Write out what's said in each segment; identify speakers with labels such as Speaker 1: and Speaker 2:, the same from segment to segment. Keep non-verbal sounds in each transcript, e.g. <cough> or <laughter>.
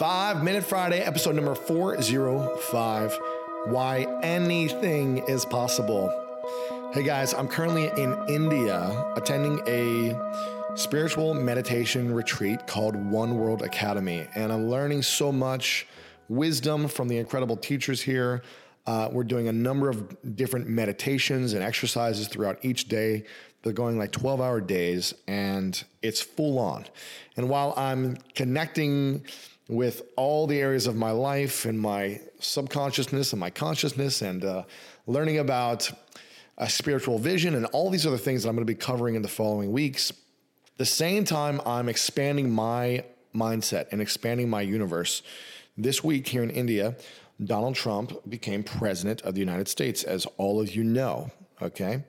Speaker 1: Five Minute Friday, episode number 405 Why Anything is Possible. Hey guys, I'm currently in India attending a spiritual meditation retreat called One World Academy, and I'm learning so much wisdom from the incredible teachers here. Uh, we're doing a number of different meditations and exercises throughout each day. They're going like 12 hour days, and it's full on. And while I'm connecting with all the areas of my life and my subconsciousness and my consciousness and uh, learning about a spiritual vision and all these other things that I'm going to be covering in the following weeks. The same time, I'm expanding my mindset and expanding my universe. This week here in India, Donald Trump became president of the United States, as all of you know. Okay.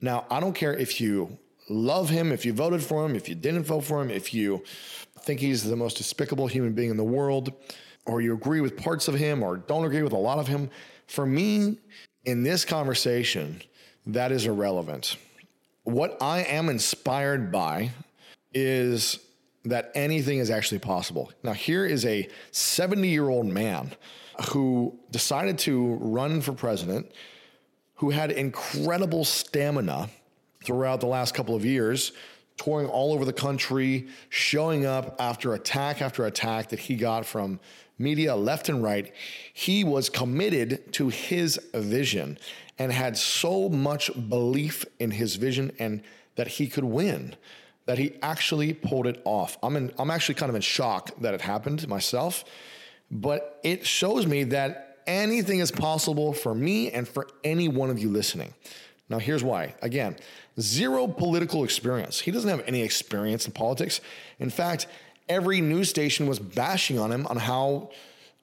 Speaker 1: Now, I don't care if you love him, if you voted for him, if you didn't vote for him, if you think he's the most despicable human being in the world, or you agree with parts of him or don't agree with a lot of him. For me, in this conversation, that is irrelevant. What I am inspired by is that anything is actually possible. Now, here is a 70 year old man who decided to run for president, who had incredible stamina throughout the last couple of years, touring all over the country, showing up after attack after attack that he got from media left and right. He was committed to his vision and had so much belief in his vision and that he could win that he actually pulled it off. I'm in, I'm actually kind of in shock that it happened myself, but it shows me that anything is possible for me and for any one of you listening. Now, here's why. Again, zero political experience. He doesn't have any experience in politics. In fact, every news station was bashing on him on how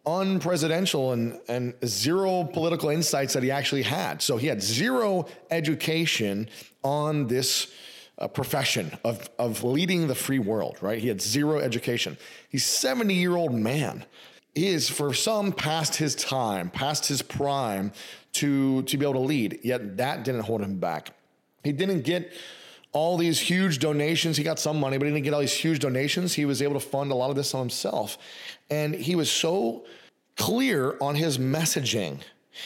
Speaker 1: unpresidential and, and zero political insights that he actually had. So he had zero education on this uh, profession of, of leading the free world, right? He had zero education. He's 70 year old man. He is for some past his time, past his prime to, to be able to lead. Yet that didn't hold him back. He didn't get all these huge donations. He got some money, but he didn't get all these huge donations. He was able to fund a lot of this on himself. And he was so clear on his messaging.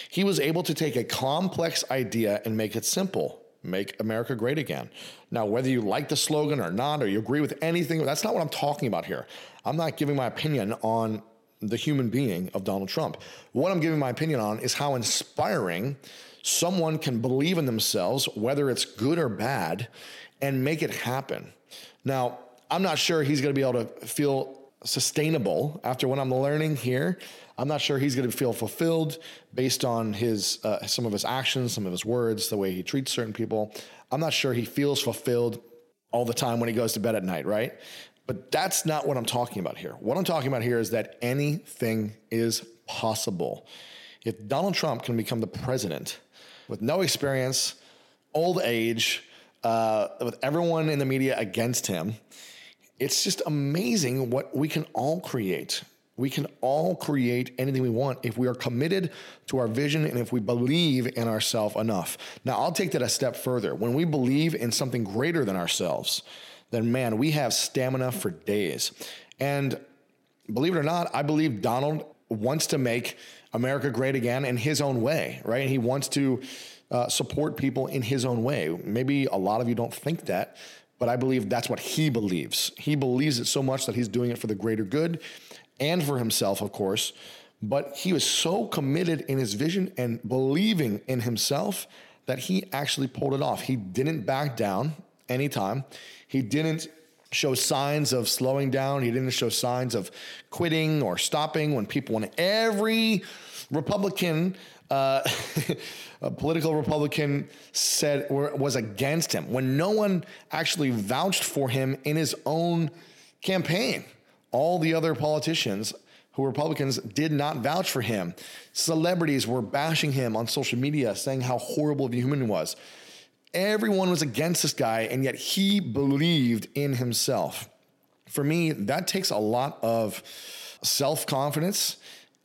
Speaker 1: He was able to take a complex idea and make it simple. Make America great again. Now, whether you like the slogan or not, or you agree with anything, that's not what I'm talking about here. I'm not giving my opinion on the human being of Donald Trump. What I'm giving my opinion on is how inspiring someone can believe in themselves, whether it's good or bad, and make it happen. Now, I'm not sure he's going to be able to feel sustainable after what I'm learning here. I'm not sure he's going to feel fulfilled based on his uh, some of his actions, some of his words, the way he treats certain people. I'm not sure he feels fulfilled all the time when he goes to bed at night, right? But that's not what I'm talking about here. What I'm talking about here is that anything is possible. If Donald Trump can become the president with no experience, old age, uh, with everyone in the media against him, it's just amazing what we can all create. We can all create anything we want if we are committed to our vision and if we believe in ourselves enough. Now, I'll take that a step further. When we believe in something greater than ourselves, then man, we have stamina for days. And believe it or not, I believe Donald wants to make America great again in his own way, right? He wants to uh, support people in his own way. Maybe a lot of you don't think that, but I believe that's what he believes. He believes it so much that he's doing it for the greater good and for himself, of course. But he was so committed in his vision and believing in himself that he actually pulled it off. He didn't back down anytime. He didn't show signs of slowing down. He didn't show signs of quitting or stopping when people, when every Republican, uh, <laughs> a political Republican said or was against him, when no one actually vouched for him in his own campaign. All the other politicians who were Republicans did not vouch for him. Celebrities were bashing him on social media, saying how horrible of a human he was. Everyone was against this guy, and yet he believed in himself. For me, that takes a lot of self confidence,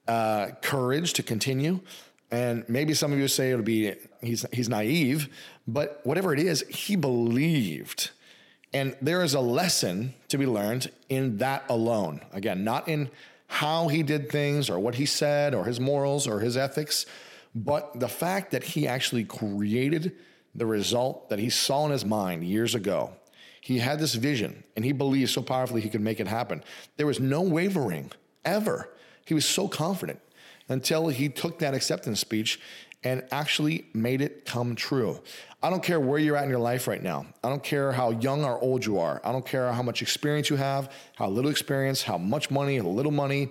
Speaker 1: uh, courage to continue. And maybe some of you say it'll be he's he's naive, but whatever it is, he believed. And there is a lesson to be learned in that alone. Again, not in how he did things or what he said or his morals or his ethics, but the fact that he actually created the result that he saw in his mind years ago. He had this vision and he believed so powerfully he could make it happen. There was no wavering ever. He was so confident until he took that acceptance speech and actually made it come true. I don't care where you're at in your life right now. I don't care how young or old you are. I don't care how much experience you have, how little experience, how much money, how little money.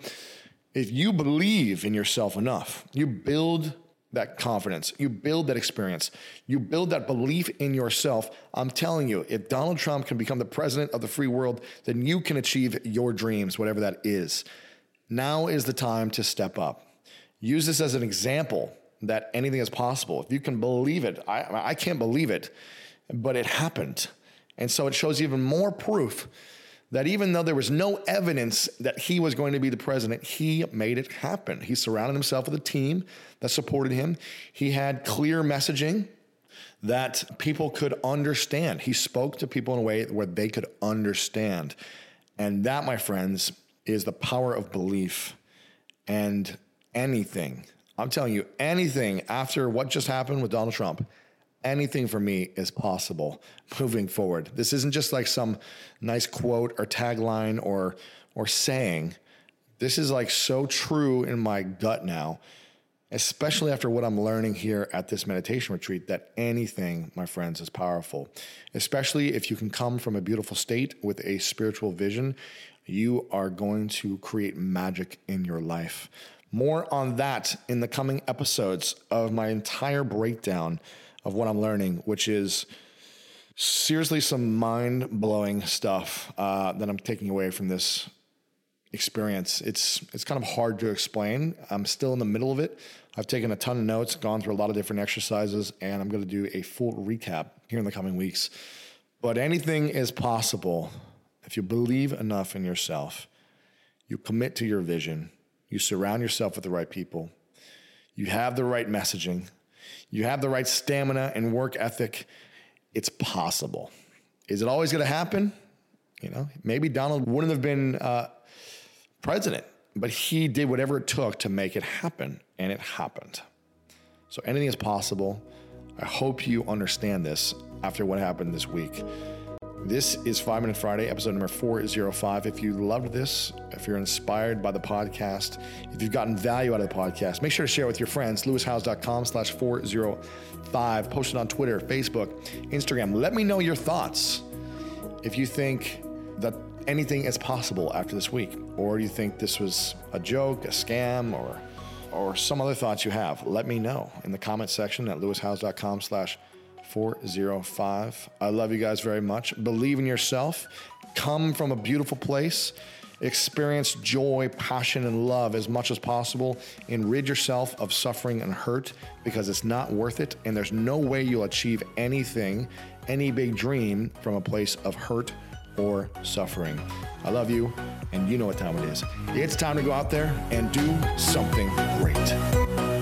Speaker 1: If you believe in yourself enough, you build that confidence, you build that experience, you build that belief in yourself. I'm telling you, if Donald Trump can become the president of the free world, then you can achieve your dreams, whatever that is. Now is the time to step up. Use this as an example that anything is possible. If you can believe it, I, I can't believe it, but it happened. And so it shows even more proof that even though there was no evidence that he was going to be the president, he made it happen. He surrounded himself with a team that supported him. He had clear messaging that people could understand. He spoke to people in a way where they could understand. And that, my friends, is the power of belief. And anything I'm telling you, anything after what just happened with Donald Trump, anything for me is possible <laughs> moving forward. This isn't just like some nice quote or tagline or or saying. This is like so true in my gut now, especially after what I'm learning here at this meditation retreat that anything, my friends, is powerful. Especially if you can come from a beautiful state with a spiritual vision, you are going to create magic in your life. More on that in the coming episodes of my entire breakdown of what I'm learning, which is seriously some mind blowing stuff uh, that I'm taking away from this experience. It's it's kind of hard to explain. I'm still in the middle of it. I've taken a ton of notes, gone through a lot of different exercises, and I'm going to do a full recap here in the coming weeks. But anything is possible if you believe enough in yourself. You commit to your vision you surround yourself with the right people, you have the right messaging, you have the right stamina and work ethic, it's possible. Is it always going to happen? You know, maybe Donald wouldn't have been uh, president, but he did whatever it took to make it happen, and it happened. So anything is possible. I hope you understand this after what happened this week. This is Five Minute Friday, episode number 405. If you loved this, if you're inspired by the podcast, if you've gotten value out of the podcast, make sure to share it with your friends. lewishowes.com slash 405. Post it on Twitter, Facebook, Instagram. Let me know your thoughts. If you think that anything is possible after this week, or you think this was a joke, a scam, or or some other thoughts you have, let me know in the comment section at lewishowes.com slash 405. I love you guys very much. Believe in yourself. Come from a beautiful place. Experience joy, passion, and love as much as possible. And rid yourself of suffering and hurt because it's not worth it. And there's no way you'll achieve anything, any big dream from a place of hurt or suffering. I love you, and you know what time it is. It's time to go out there and do something great.